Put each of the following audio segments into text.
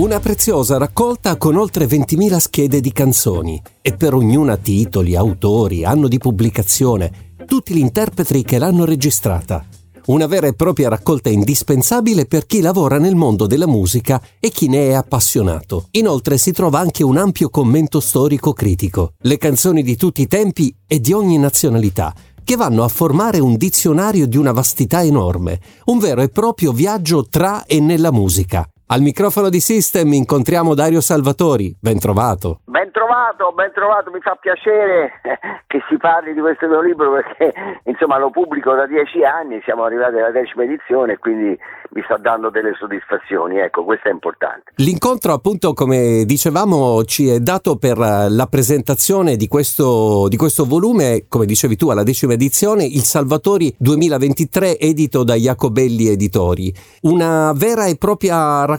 Una preziosa raccolta con oltre 20.000 schede di canzoni e per ognuna titoli, autori, anno di pubblicazione, tutti gli interpreti che l'hanno registrata. Una vera e propria raccolta indispensabile per chi lavora nel mondo della musica e chi ne è appassionato. Inoltre si trova anche un ampio commento storico critico, le canzoni di tutti i tempi e di ogni nazionalità, che vanno a formare un dizionario di una vastità enorme, un vero e proprio viaggio tra e nella musica. Al microfono di System incontriamo Dario Salvatori, ben trovato. Ben trovato, ben trovato, mi fa piacere che si parli di questo mio libro perché insomma lo pubblico da dieci anni, siamo arrivati alla decima edizione e quindi mi sta dando delle soddisfazioni, ecco questo è importante. L'incontro appunto come dicevamo ci è dato per la presentazione di questo, di questo volume, come dicevi tu alla decima edizione, il Salvatori 2023 edito da Jacobelli Editori, una vera e propria raccolta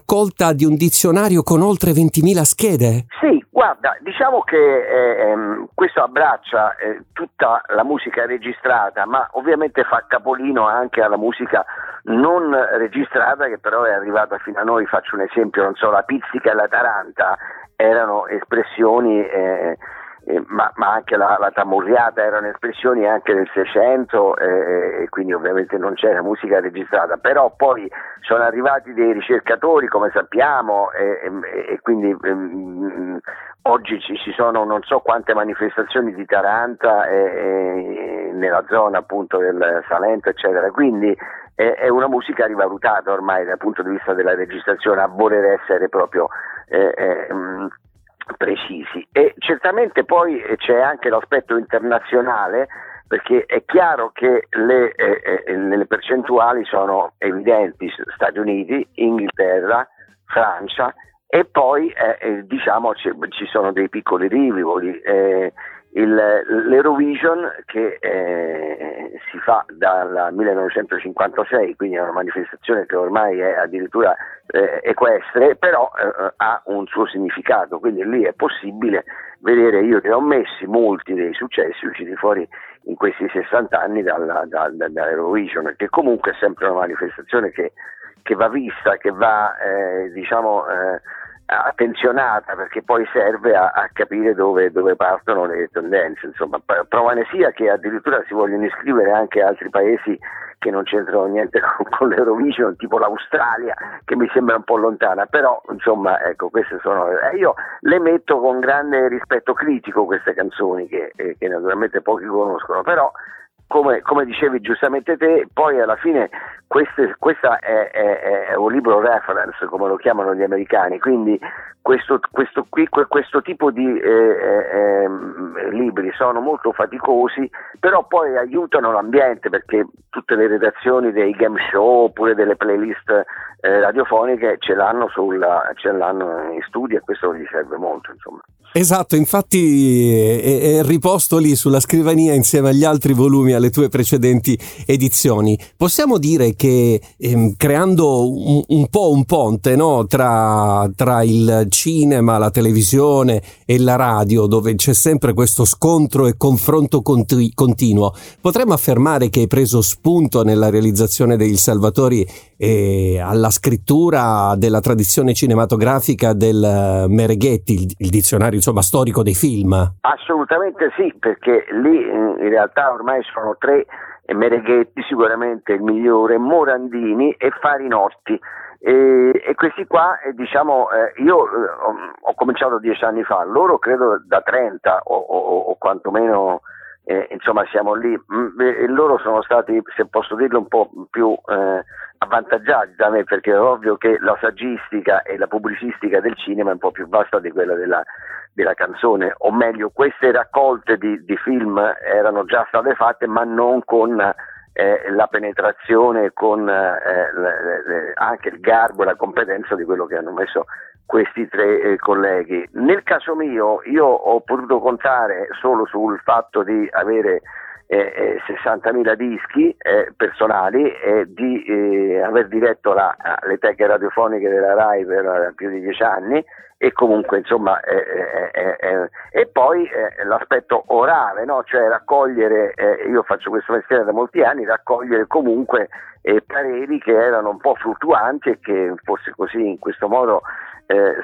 di un dizionario con oltre 20.000 schede? Sì, guarda, diciamo che eh, ehm, questo abbraccia eh, tutta la musica registrata, ma ovviamente fa capolino anche alla musica non registrata che però è arrivata fino a noi, faccio un esempio, non so, la pizzica e la taranta erano espressioni eh, eh, ma, ma, anche la, la, tamurriata erano espressioni anche del Seicento eh, e quindi ovviamente non c'era musica registrata, però poi sono arrivati dei ricercatori come sappiamo e, quindi ehm, oggi ci, ci, sono non so quante manifestazioni di Taranta nella zona appunto del Salento eccetera, quindi è, una musica rivalutata ormai dal punto di vista della registrazione a voler essere proprio eh, eh, precisi e certamente poi c'è anche l'aspetto internazionale perché è chiaro che le, eh, eh, le percentuali sono evidenti, Stati Uniti, Inghilterra, Francia e poi eh, eh diciamo ci, ci, sono dei piccoli rivoli. Eh, il, L'Eurovision che eh, si fa dal 1956, quindi è una manifestazione che ormai è addirittura eh, equestre, però eh, ha un suo significato, quindi lì è possibile vedere, io ne ho messi molti dei successi usciti fuori in questi 60 anni dalla, da, da, dall'Eurovision, che comunque è sempre una manifestazione che, che va vista, che va eh, diciamo eh, attenzionata perché poi serve a, a capire dove, dove, partono le tendenze. Insomma, prova ne sia che addirittura si vogliono iscrivere anche altri paesi che non c'entrano niente con, con l'Eurovision, tipo l'Australia, che mi sembra un po' lontana, però insomma, ecco, queste sono. Eh, io le metto con grande rispetto critico queste canzoni che, eh, che naturalmente pochi conoscono, però come, come, dicevi giustamente te, poi alla fine questa è, è, è, un libro reference, come lo chiamano gli americani, quindi questo, questo, qui, questo tipo di eh, eh, ehm, libri sono molto faticosi, però poi aiutano l'ambiente perché tutte le redazioni dei game show oppure delle playlist eh, radiofoniche ce l'hanno, sulla, ce l'hanno in studio e questo gli serve molto. Insomma. Esatto, infatti è, è, riposto lì sulla scrivania insieme agli altri volumi, alle tue precedenti edizioni. Possiamo dire che ehm, creando un, un, po' un ponte no? tra, tra, il cinema, la televisione e la radio, dove c'è sempre questo scontro e confronto conti- continuo, potremmo affermare che hai preso spunto nella realizzazione degli Salvatori e alla scrittura della tradizione cinematografica del Mereghetti, il, il dizionario insomma, storico dei film? Assolutamente sì, perché lì in realtà ormai sono tre Mereghetti, sicuramente il migliore, Morandini e Farinotti. E, e questi qua, eh, diciamo, eh, io eh, ho cominciato dieci anni fa, loro credo da 30 o, o, o quantomeno eh, insomma siamo lì mm, loro sono stati, se posso dirlo, un po' più eh, avvantaggiati da me perché è ovvio che la saggistica e la pubblicistica del cinema è un po' più vasta di quella della, della canzone, o meglio queste raccolte di, di, film erano già state fatte ma non con eh, la penetrazione, con eh, le, le, anche il garbo e la competenza di quello che hanno messo questi tre eh, colleghi. Nel caso mio io ho potuto contare solo sul fatto di avere eh, 60.000 eh, dischi eh, personali e di eh, aver diretto la, le teghe radiofoniche della RAI per più di dieci anni e comunque insomma e poi l'aspetto orale, no? cioè raccogliere, io faccio questo mestiere da molti anni, raccogliere comunque pareri che erano un po' fluttuanti e che forse così in questo modo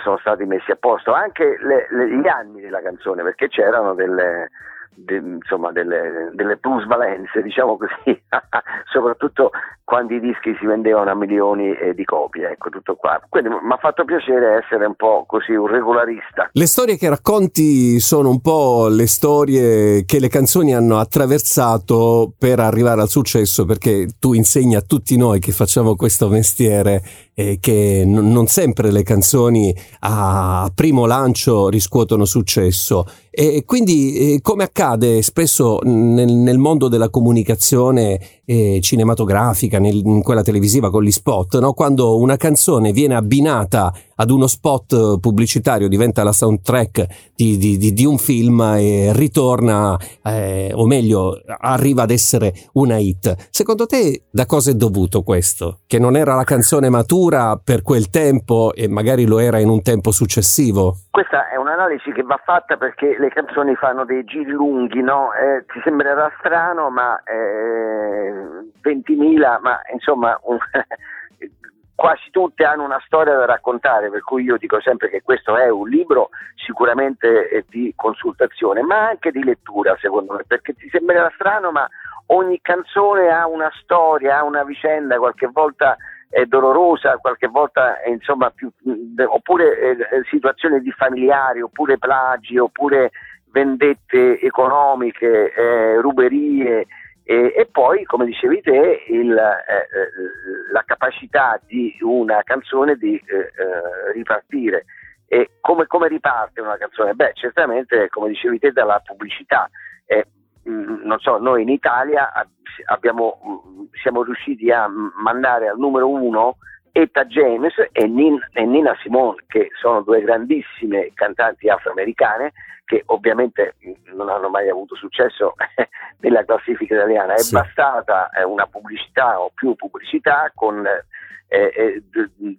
sono stati messi a posto, anche le, le, gli anni della canzone perché c'erano delle de, insomma, delle, delle plusvalenze, diciamo così, soprattutto quando i dischi si vendevano a milioni eh, di copie, ecco tutto qua. Quindi mi ha fatto piacere essere un po' così un regolarista. Le storie che racconti sono un po' le storie che le canzoni hanno attraversato per arrivare al successo, perché tu insegni a tutti noi che facciamo questo mestiere eh, che n- non sempre le canzoni a primo lancio riscuotono successo. E quindi, eh, come accade spesso nel, nel mondo della comunicazione eh, cinematografica, nel, in quella televisiva con gli spot, no? quando una canzone viene abbinata ad uno spot pubblicitario, diventa la soundtrack di, di, di, di un film e ritorna, eh, o meglio, arriva ad essere una hit. Secondo te da cosa è dovuto questo? Che non era la canzone matura per quel tempo e magari lo era in un tempo successivo? Questa è un'analisi che va fatta perché le canzoni fanno dei giri lunghi, no? Eh, ti sembrerà strano, ma eh, 20.000, ma insomma... Un, quasi tutte hanno una storia da raccontare, per cui io dico sempre che questo è un libro sicuramente eh, di consultazione, ma anche di lettura, secondo me, perché ti sembrerà strano, ma ogni canzone ha una storia, ha una vicenda, qualche volta è dolorosa, qualche volta è, insomma più, oppure eh, situazioni di familiari, oppure plagi, oppure vendette economiche, eh, ruberie e, e, poi, come dicevi te, il, eh, eh, la capacità di una canzone di eh, eh, ripartire. E come, come, riparte una canzone? Beh, certamente, come dicevi te, dalla pubblicità. Mm, non so, noi in Italia abbiamo, mm, siamo riusciti a mandare al numero uno Etta James e, Nin, e Nina Simone, che sono due grandissime cantanti afroamericane che ovviamente non hanno mai avuto successo nella classifica italiana. È sì. bastata eh, una pubblicità o più pubblicità con eh, eh,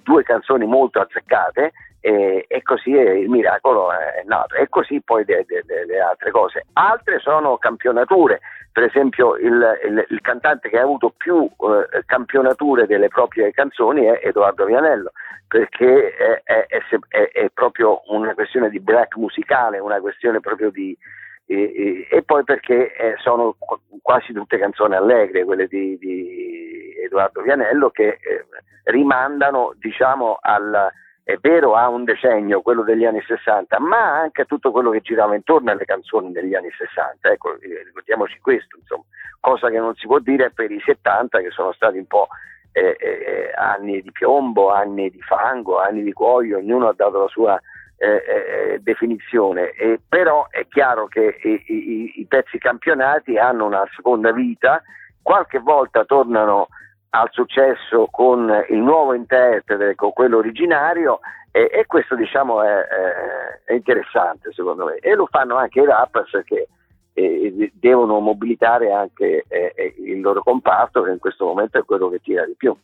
due canzoni molto azzeccate e, e, così il miracolo è nato. E così poi le altre cose. Altre sono campionature per esempio il, il, il, cantante che ha avuto più eh, campionature delle proprie canzoni è Edoardo Vianello, perché è, è, è, è, proprio una questione di black musicale, una questione proprio di... E, e poi perché eh, sono quasi tutte canzoni allegre, quelle di, di Edoardo Vianello, che eh, rimandano diciamo al è vero ha un decennio, quello degli anni 60, ma anche tutto quello che girava intorno alle canzoni degli anni 60, ecco, eh, ricordiamoci questo, insomma, cosa che non si può dire per i 70 che sono stati un po' eh, eh, anni di piombo, anni di fango, anni di cuoio, ognuno ha dato la sua eh, eh definizione, però è chiaro che i, i, i pezzi campionati hanno una seconda vita, qualche volta tornano al successo con il nuovo interprete, con quello originario e, e questo diciamo è, è, interessante secondo me e lo fanno anche i rappers che eh, devono mobilitare anche eh, eh, il loro comparto che in questo momento è quello che tira di più.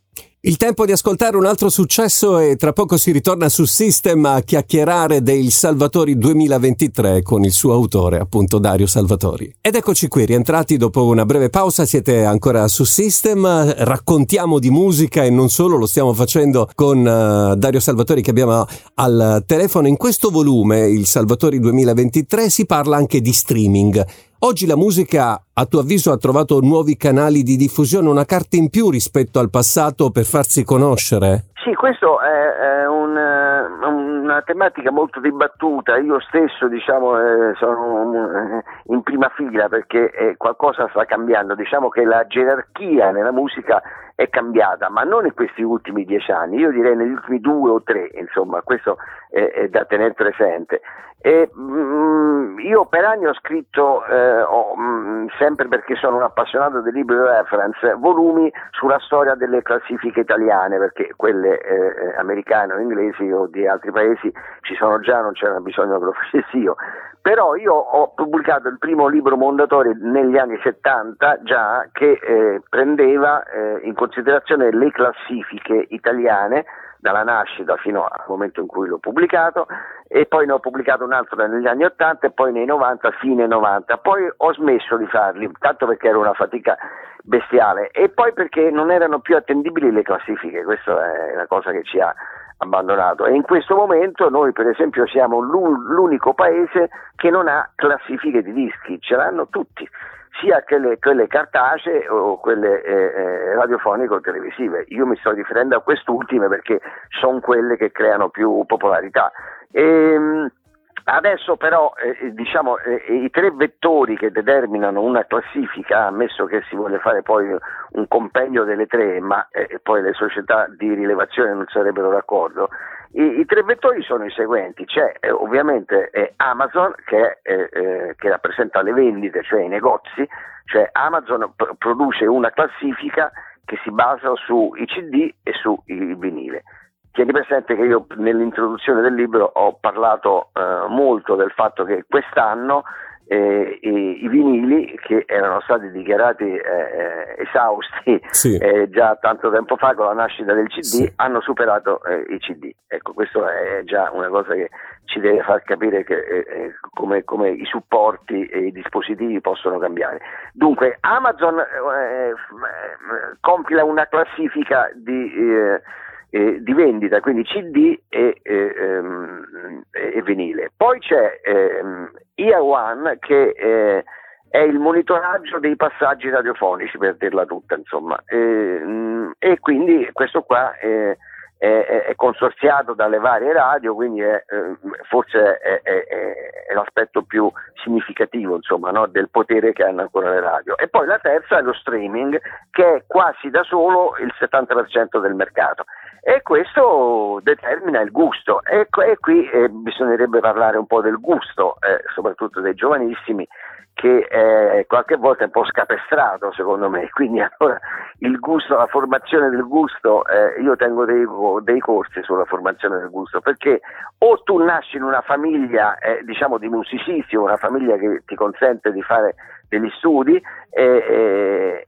Il tempo di ascoltare un altro successo e tra poco si ritorna su System a chiacchierare dei Salvatori 2023 con il suo autore, appunto Dario Salvatori. Ed eccoci qui, rientrati dopo una breve pausa, siete ancora su System, raccontiamo di musica e non solo, lo stiamo facendo con uh, Dario Salvatori che abbiamo al telefono. In questo volume, il Salvatori 2023, si parla anche di streaming. Oggi la musica, a tuo avviso, ha trovato nuovi canali di diffusione, una carta in più rispetto al passato per farsi conoscere? Sì, questo è, è un, una tematica molto dibattuta. Io stesso diciamo, eh, sono in prima fila perché eh, qualcosa sta cambiando. Diciamo che la gerarchia nella musica è cambiata, ma non in questi ultimi dieci anni, io direi negli ultimi due o tre, insomma, questo è, è da tenere presente. E, mh, mm, io per anni ho scritto, eh, ho, mh, mm, sempre perché sono un appassionato di libri reference, volumi sulla storia delle classifiche italiane, perché quelle eh, eh, americane o inglesi o di altri paesi ci sono già, non c'era bisogno che lo facessi io. Però io ho pubblicato il primo libro Mondadori negli anni 70 già che eh, prendeva eh, in considerazione le classifiche italiane dalla nascita fino al momento in cui l'ho pubblicato e poi ne ho pubblicato un altro negli anni 80 e poi nei 90, fine 90. Poi ho smesso di farli, tanto perché era una fatica bestiale e poi perché non erano più attendibili le classifiche, questa è la cosa che ci ha abbandonato. E in questo momento noi per esempio siamo l'unico paese che non ha classifiche di dischi, ce l'hanno tutti sia quelle, quelle cartacee o quelle eh, eh, radiofoniche o televisive. Io mi sto riferendo a quest'ultime perché sono quelle che creano più popolarità. E, ehm, Adesso però eh, diciamo, eh, i tre vettori che determinano una classifica, ammesso che si voglia fare poi un compendio delle tre, ma eh, poi le società di rilevazione non sarebbero d'accordo, i, i tre vettori sono i seguenti, c'è eh, ovviamente eh, Amazon che, eh, che, rappresenta le vendite, cioè i negozi, cioè Amazon pr- produce una classifica che si basa sui CD e sui vinile. Tieni presente che io nell'introduzione del libro ho parlato eh, molto del fatto che quest'anno eh, i, i, vinili che erano stati dichiarati eh, eh esausti sì. eh, già tanto tempo fa con la nascita del CD sì. hanno superato eh, i CD. Ecco, questo è già una cosa che ci deve far capire che, eh, come, come, i supporti e i dispositivi possono cambiare. Dunque, Amazon compila una classifica di eh, di vendita, quindi CD e, eh, ehm, e vinile. Poi c'è ehm, Ear One che eh, è il monitoraggio dei passaggi radiofonici, per dirla tutta, insomma. Mm, e quindi questo qua è, è, è, consorziato dalle varie radio, quindi è, eh, forse è, è, l'aspetto più significativo insomma, no, del potere che hanno ancora le radio. E poi la terza è lo streaming, che è quasi da solo il 70% del mercato e questo determina il gusto. E, qui eh, bisognerebbe parlare un po' del gusto, eh, soprattutto dei giovanissimi, che eh, qualche volta è un po' scapestrato secondo me, quindi allora il gusto, la formazione del gusto, eh, io tengo dei, dei, corsi sulla formazione del gusto, perché o tu nasci in una famiglia eh, diciamo di musicisti, una famiglia che ti consente di fare degli studi,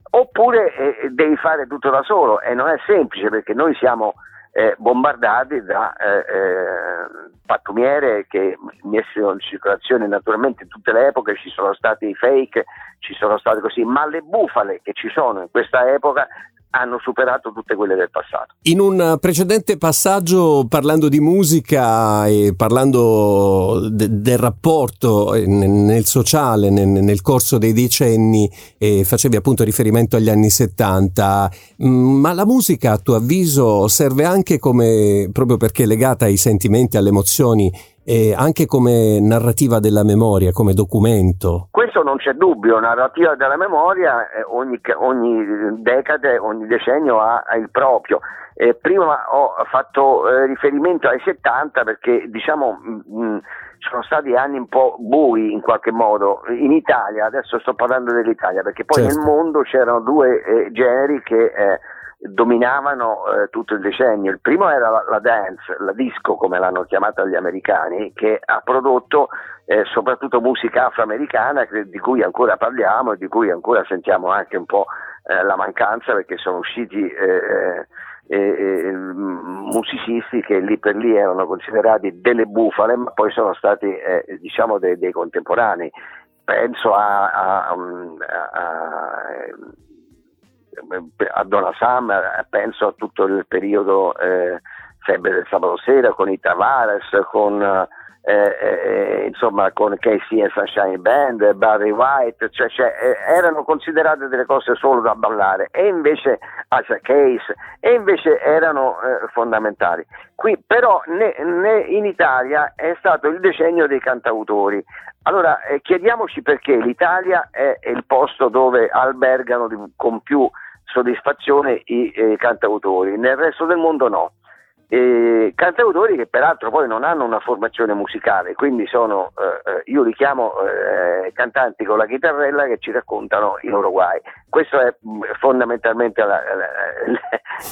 oppure eh, devi fare tutto da solo e non è semplice perché noi siamo eh, bombardati da eh, eh, pattumiere che messero in circolazione naturalmente in tutte le epoche, ci sono stati i fake, ci sono stati così, ma le bufale che ci sono in questa epoca hanno superato tutte quelle del passato. In un precedente passaggio, parlando di musica e parlando de- del rapporto eh, nel sociale nel, corso dei decenni, eh, facevi appunto riferimento agli anni 70, mm, ma la musica a tuo avviso serve anche come, proprio perché è legata ai sentimenti, alle emozioni, e anche come narrativa della memoria, come documento. Questo non c'è dubbio, narrativa della memoria eh, ogni, ogni, decade, ogni decennio ha, ha il proprio. Eh, prima ho fatto eh, riferimento ai 70 perché diciamo mh, mm, mm, sono stati anni un po' bui in qualche modo in Italia, adesso sto parlando dell'Italia perché poi certo. nel mondo c'erano due eh, generi che eh, dominavano eh, tutto il decennio. Il primo era la, la, dance, la disco come l'hanno chiamata gli americani, che ha prodotto eh, soprattutto musica afroamericana che, di cui ancora parliamo e di cui ancora sentiamo anche un po' eh, la mancanza perché sono usciti eh, eh, musicisti che lì per lì erano considerati delle bufale ma poi sono stati diciamo dei, dei, contemporanei. Penso a, a, a, a a Donna Summer, penso a tutto il periodo eh, Febbre del sabato sera con i Tavares, con, eh, eh, insomma, con Casey e Sunshine Band, Barry White, cioè, cioè, eh, erano considerate delle cose solo da ballare e invece Isaac Case e invece erano eh, fondamentali. Qui però né, né in Italia è stato il decennio dei cantautori. Allora eh, chiediamoci perché l'Italia è, è il posto dove albergano di, con più soddisfazione i eh, cantautori, nel resto del mondo no. e cantautori che peraltro poi non hanno una formazione musicale, quindi sono, eh, eh io li chiamo eh, cantanti con la chitarrella che ci raccontano i loro guai. Questo è mm, fondamentalmente la, la, la,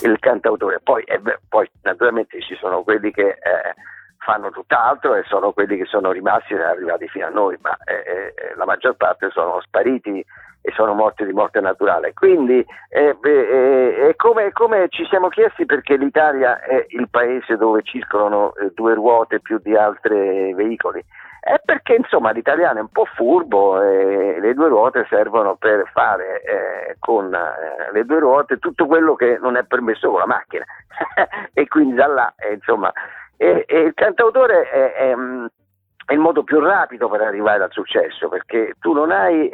il cantautore. Poi, eh, poi, naturalmente ci sono quelli che eh, fanno tutt'altro e sono quelli che sono rimasti e arrivati fino a noi, ma eh, la maggior parte sono spariti e sono morti di morte naturale. Quindi eh, eh, è come, come, ci siamo chiesti perché l'Italia è il paese dove circolano eh, due ruote più di altri veicoli. È perché insomma l'italiano è un po' furbo e le due ruote servono per fare eh, con eh, le due ruote tutto quello che non è permesso con la macchina. e quindi da là, eh, insomma, e, e il cantautore è, è, mm, è, il modo più rapido per arrivare al successo perché tu non hai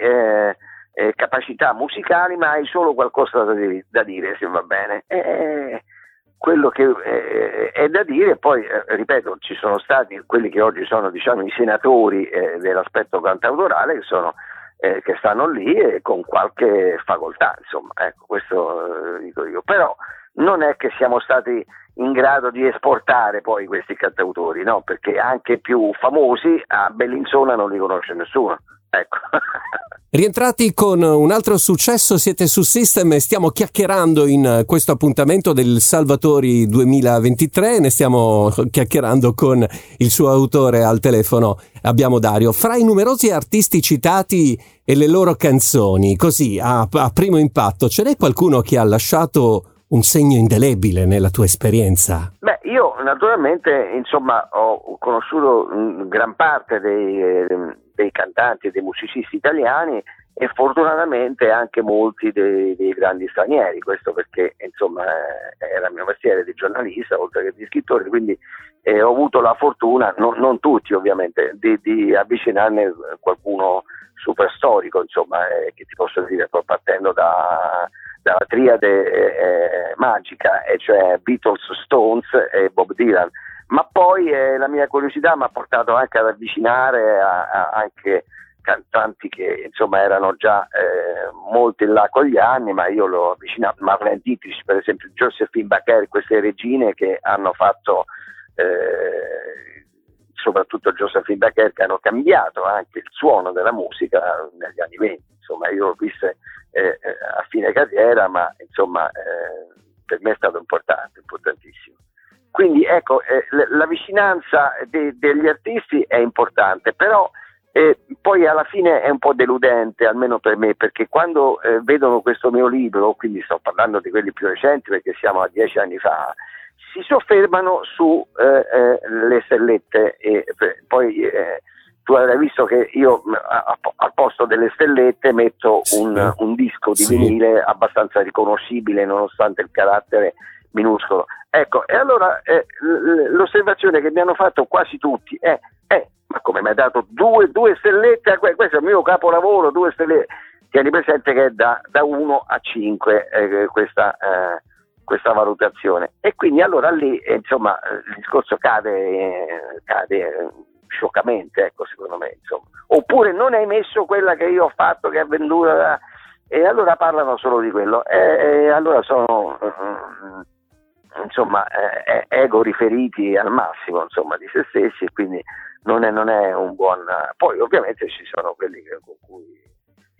eh, eh, capacità musicali, ma hai solo qualcosa da, da dire, se va bene. E, quello che eh, è da dire, poi eh, ripeto, ci sono stati quelli che oggi sono diciamo, i senatori eh, dell'aspetto cantautorale che, sono, eh, che stanno lì e con qualche facoltà, insomma, ecco, questo eh, dico io. Però non è che siamo stati in grado di esportare poi questi cantautori, no? perché anche più famosi a Bellinzona non li conosce nessuno. Ecco. Rientrati con un altro successo, siete su System e stiamo chiacchierando in questo appuntamento del Salvatori 2023, ne stiamo chiacchierando con il suo autore al telefono, abbiamo Dario. Fra i numerosi artisti citati e le loro canzoni, così a, a primo impatto, ce n'è qualcuno che ha lasciato un segno indelebile nella tua esperienza? Beh, io naturalmente insomma ho conosciuto gran parte dei, ehm, dei cantanti e dei musicisti italiani e fortunatamente anche molti dei, dei, grandi stranieri, questo perché insomma era il mio mestiere di giornalista oltre che di scrittore, quindi eh, ho avuto la fortuna, non, non tutti ovviamente, di, di, avvicinarne qualcuno super storico, insomma, eh, che ti posso dire, partendo da dalla triade eh, magica, e cioè Beatles, Stones e Bob Dylan. Ma poi eh, la mia curiosità mi ha portato anche ad avvicinare a, a anche cantanti che insomma erano già eh, molto in là con gli anni, ma io l'ho avvicinato, Marlene Dietrich per esempio, Josephine Bacher, queste regine che hanno fatto eh, soprattutto Josephine Bacher che hanno cambiato anche il suono della musica negli anni 20, insomma io l'ho viste eh, eh, a fine carriera, ma insomma eh, per me è stato importante, importantissimo. Quindi ecco, eh, la vicinanza de- degli artisti è importante, però eh, poi alla fine è un po' deludente, almeno per me, perché quando eh, vedono questo mio libro, quindi sto parlando di quelli più recenti perché siamo a dieci anni fa, si soffermano sulle eh, stellette e poi tu avrai visto che io al posto delle stellette metto un, un disco di sì. vinile abbastanza riconoscibile nonostante il carattere minuscolo. Ecco, e allora eh, l'osservazione che mi hanno fatto quasi tutti è, eh, ma come mi hai dato due, due stellette, questo è il mio capolavoro, due stellette, tieni presente che è da, da 1 a 5 eh, questa, eh, questa, valutazione. E quindi allora lì, eh, insomma, il discorso cade, cade scioccamente, ecco, secondo me. Insomma. Oppure non hai messo quella che io ho fatto, che è venduta. E allora parlano solo di quello. E, e allora sono, insomma, eh, ego riferiti al massimo, insomma, di se stessi, quindi non è, non è un buon... Poi ovviamente ci sono quelli con cui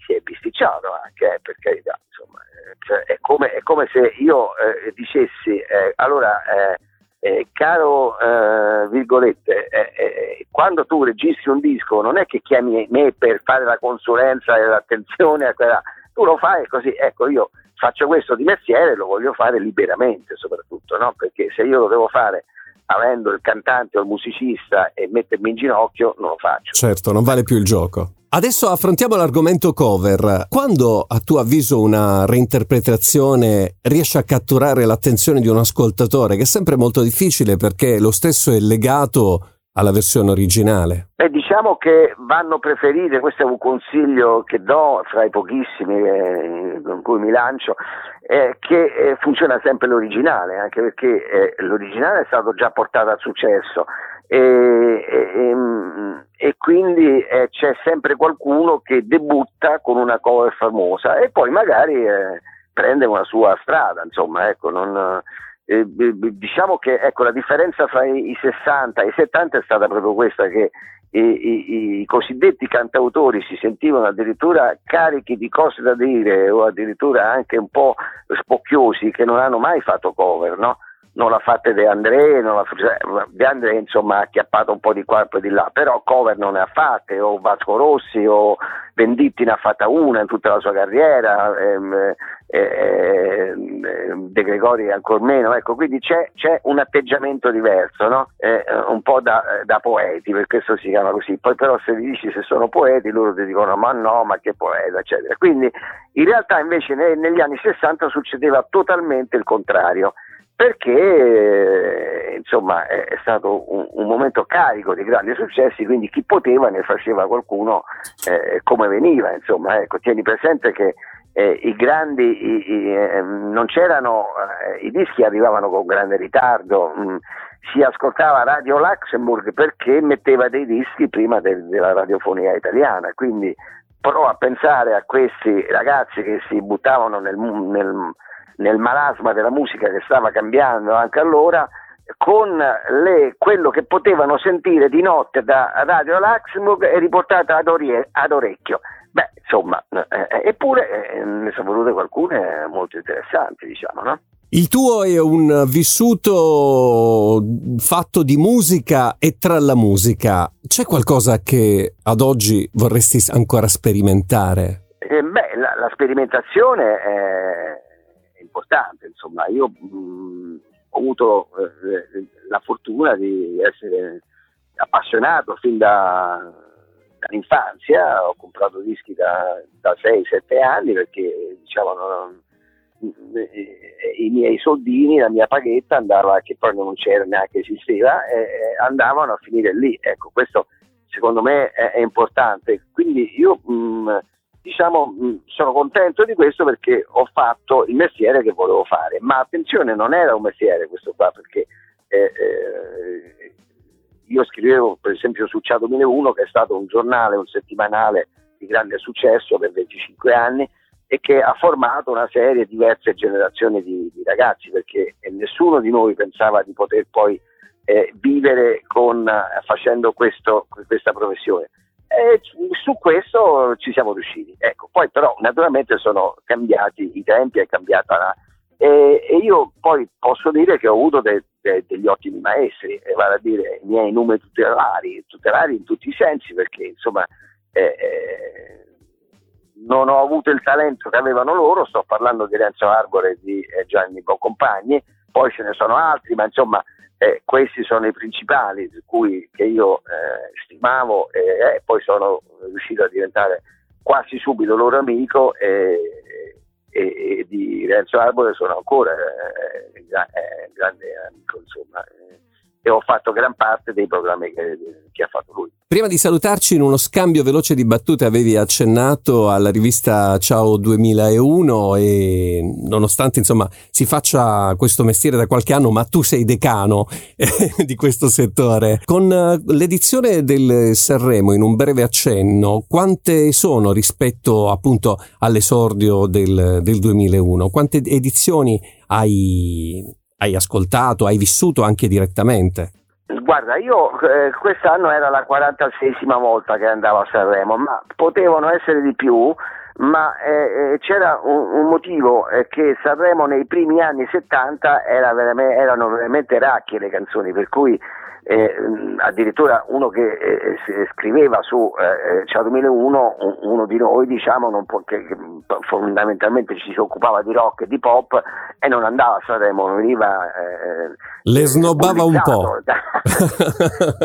si è bisticciato anche, eh, per carità, insomma, eh, cioè, è, come, è, come, se io eh, dicessi, eh, allora eh, eh, caro eh, virgolette, eh, eh, quando tu registri un disco non è che chiami me per fare la consulenza e l'attenzione a quella, tu lo fai così, ecco io faccio questo di mestiere, lo voglio fare liberamente soprattutto, no? perché se io lo devo fare avendo il cantante o il musicista e mettermi in ginocchio non lo faccio. Certo, non vale più il gioco. Adesso affrontiamo l'argomento cover. Quando a tuo avviso una reinterpretazione riesce a catturare l'attenzione di un ascoltatore, che è sempre molto difficile perché lo stesso è legato alla versione originale? Beh, diciamo che vanno preferite, questo è un consiglio che do fra i pochissimi eh, con cui mi lancio, eh, che funziona sempre l'originale, anche perché eh, l'originale è stato già portato al successo e, e, e quindi eh, c'è sempre qualcuno che debutta con una cover famosa e poi magari prende una sua strada, insomma, ecco, non, eh, diciamo che ecco, la differenza fra i 60 e i 70 è stata proprio questa che i, i, i, cosiddetti cantautori si sentivano addirittura carichi di cose da dire o addirittura anche un po' spocchiosi che non hanno mai fatto cover, no? non l'ha fatta De André, non l'ha, cioè, De André insomma ha acchiappato un po' di qua e poi di là, però cover non ne ha fatte, o Vasco Rossi o Venditti ne ha fatta una in tutta la sua carriera, ehm, ehm, De Gregori ancora meno, ecco, quindi c'è, c'è un atteggiamento diverso, no? eh, un po' da, da, poeti, per questo si chiama così, poi però se gli dici se sono poeti loro ti dicono ma no, ma che poeta, eccetera. Quindi in realtà invece negli anni 60 succedeva totalmente il contrario perché eh, insomma è, è stato un, un, momento carico di grandi successi, quindi chi poteva ne faceva qualcuno eh, come veniva, insomma, ecco, tieni presente che eh, i grandi i, i, ehm, non c'erano, eh, i dischi arrivavano con grande ritardo, mh, mm, si ascoltava Radio Luxemburg perché metteva dei dischi prima del, della radiofonia italiana, quindi prova a pensare a questi ragazzi che si buttavano nel, nel nel marasma della musica che stava cambiando anche allora, con le, quello che potevano sentire di notte da Radio Luxemburg e riportata ad, orie, ad orecchio. Insomma, eh, eh eppure eh, ne sono volute qualcune molto interessanti, diciamo, no? Il tuo è un vissuto fatto di musica e tra la musica. C'è qualcosa che ad oggi vorresti ancora sperimentare? Eh, beh, la, la sperimentazione è importante. Insomma, io mh, ho avuto eh, la fortuna di essere appassionato fin da, dall'infanzia, ho comprato dischi da, da 6-7 anni perché diciamo, non, i miei soldini, la mia paghetta andava, che poi non c'era neanche esisteva, eh, andavano a finire lì. Ecco, questo secondo me è, è importante. Quindi io mh, diciamo, sono contento di questo perché ho fatto il mestiere che volevo fare, ma attenzione, non era un mestiere questo qua, perché eh, eh, io scrivevo per esempio su Cia 2001, che è stato un giornale, un settimanale di grande successo per 25 anni e che ha formato una serie, diverse generazioni di, di ragazzi, perché nessuno di noi pensava di poter poi eh, vivere con, facendo questo, questa professione e su questo ci siamo riusciti. Ecco, poi però naturalmente sono cambiati i tempi, è cambiata la... E, e io poi posso dire che ho avuto de, de, degli ottimi maestri, e vale a dire i miei numeri tutelari, tutelari in tutti i sensi, perché insomma eh, eh, non ho avuto il talento che avevano loro, sto parlando di Renzo Arbore e di eh, Gianni Boncompagni, poi ce ne sono altri, ma insomma eh, questi sono i principali cui, che io eh, stimavo e eh, poi sono riuscito a diventare quasi subito loro amico e, e, e di Renzo Arbore sono ancora eh, eh, grande amico insomma e ho fatto gran parte dei programmi che, che, ha fatto lui. Prima di salutarci in uno scambio veloce di battute avevi accennato alla rivista Ciao 2001 e nonostante insomma si faccia questo mestiere da qualche anno ma tu sei decano eh, di questo settore con eh, l'edizione del Sanremo in un breve accenno quante sono rispetto appunto all'esordio del, del 2001 quante edizioni hai hai ascoltato, hai vissuto anche direttamente? Guarda, io eh, quest'anno era la 46esima volta che andavo a Sanremo, ma potevano essere di più, ma eh, eh c'era un, un motivo eh, che Sanremo nei primi anni 70 era veramente, erano veramente racchie le canzoni, per cui eh, addirittura uno che eh, scriveva su eh, Ciao 2001, uno di noi diciamo, può, che, che, fondamentalmente ci si occupava di rock e di pop e non andava a Sanremo, veniva... Eh, Le snobbava un po'.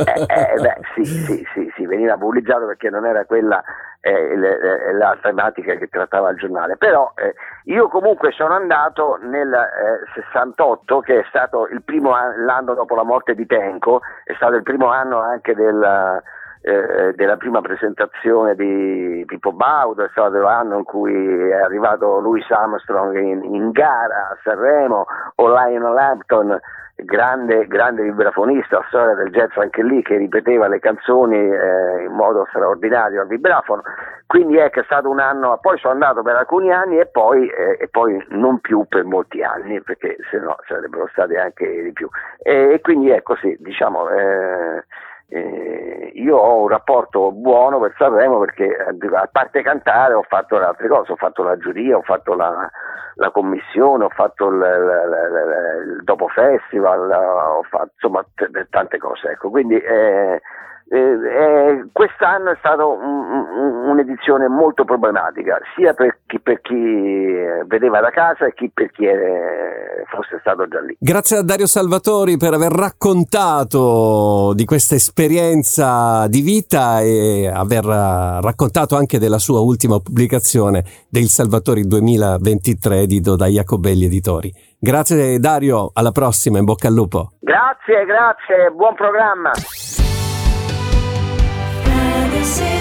Eh, eh, beh, sì, sì, sì, sì, veniva pubblicizzato perché non era quella eh, le, la tematica che trattava il giornale. Però eh, io comunque sono andato nel eh, 68, che è stato il primo anno, l'anno dopo la morte di Tenco, è stato il primo anno anche del, eh, della prima presentazione di Pippo Baudo, è stato l'anno in cui è arrivato Louis Armstrong in, in gara a Sanremo, o Lionel Lampton grande, grande vibrafonista, storia del jazz anche lì, che ripeteva le canzoni eh, in modo straordinario al vibrafono. Quindi ecco, è stato un anno, poi sono andato per alcuni anni e poi, eh, e poi non più per molti anni, perché se no sarebbero stati anche di più. E, e quindi ecco sì, diciamo... Eh, eh, io ho un rapporto buono per Sanremo perché a parte cantare ho fatto le altre cose, ho fatto la giuria, ho fatto la, la commissione, ho fatto il, il, il, dopo festival, ho fatto insomma t- tante cose. Ecco. Quindi eh, eh, eh, quest'anno è stata un, un, un'edizione molto problematica, sia per chi, per chi, vedeva da casa che per chi è, fosse stato già lì. Grazie a Dario Salvatori per aver raccontato di questa esperienza di vita e aver raccontato anche della sua ultima pubblicazione del Salvatori 2023 edito da Jacobelli Editori. Grazie Dario, alla prossima, in bocca al lupo. Grazie, grazie, buon programma. see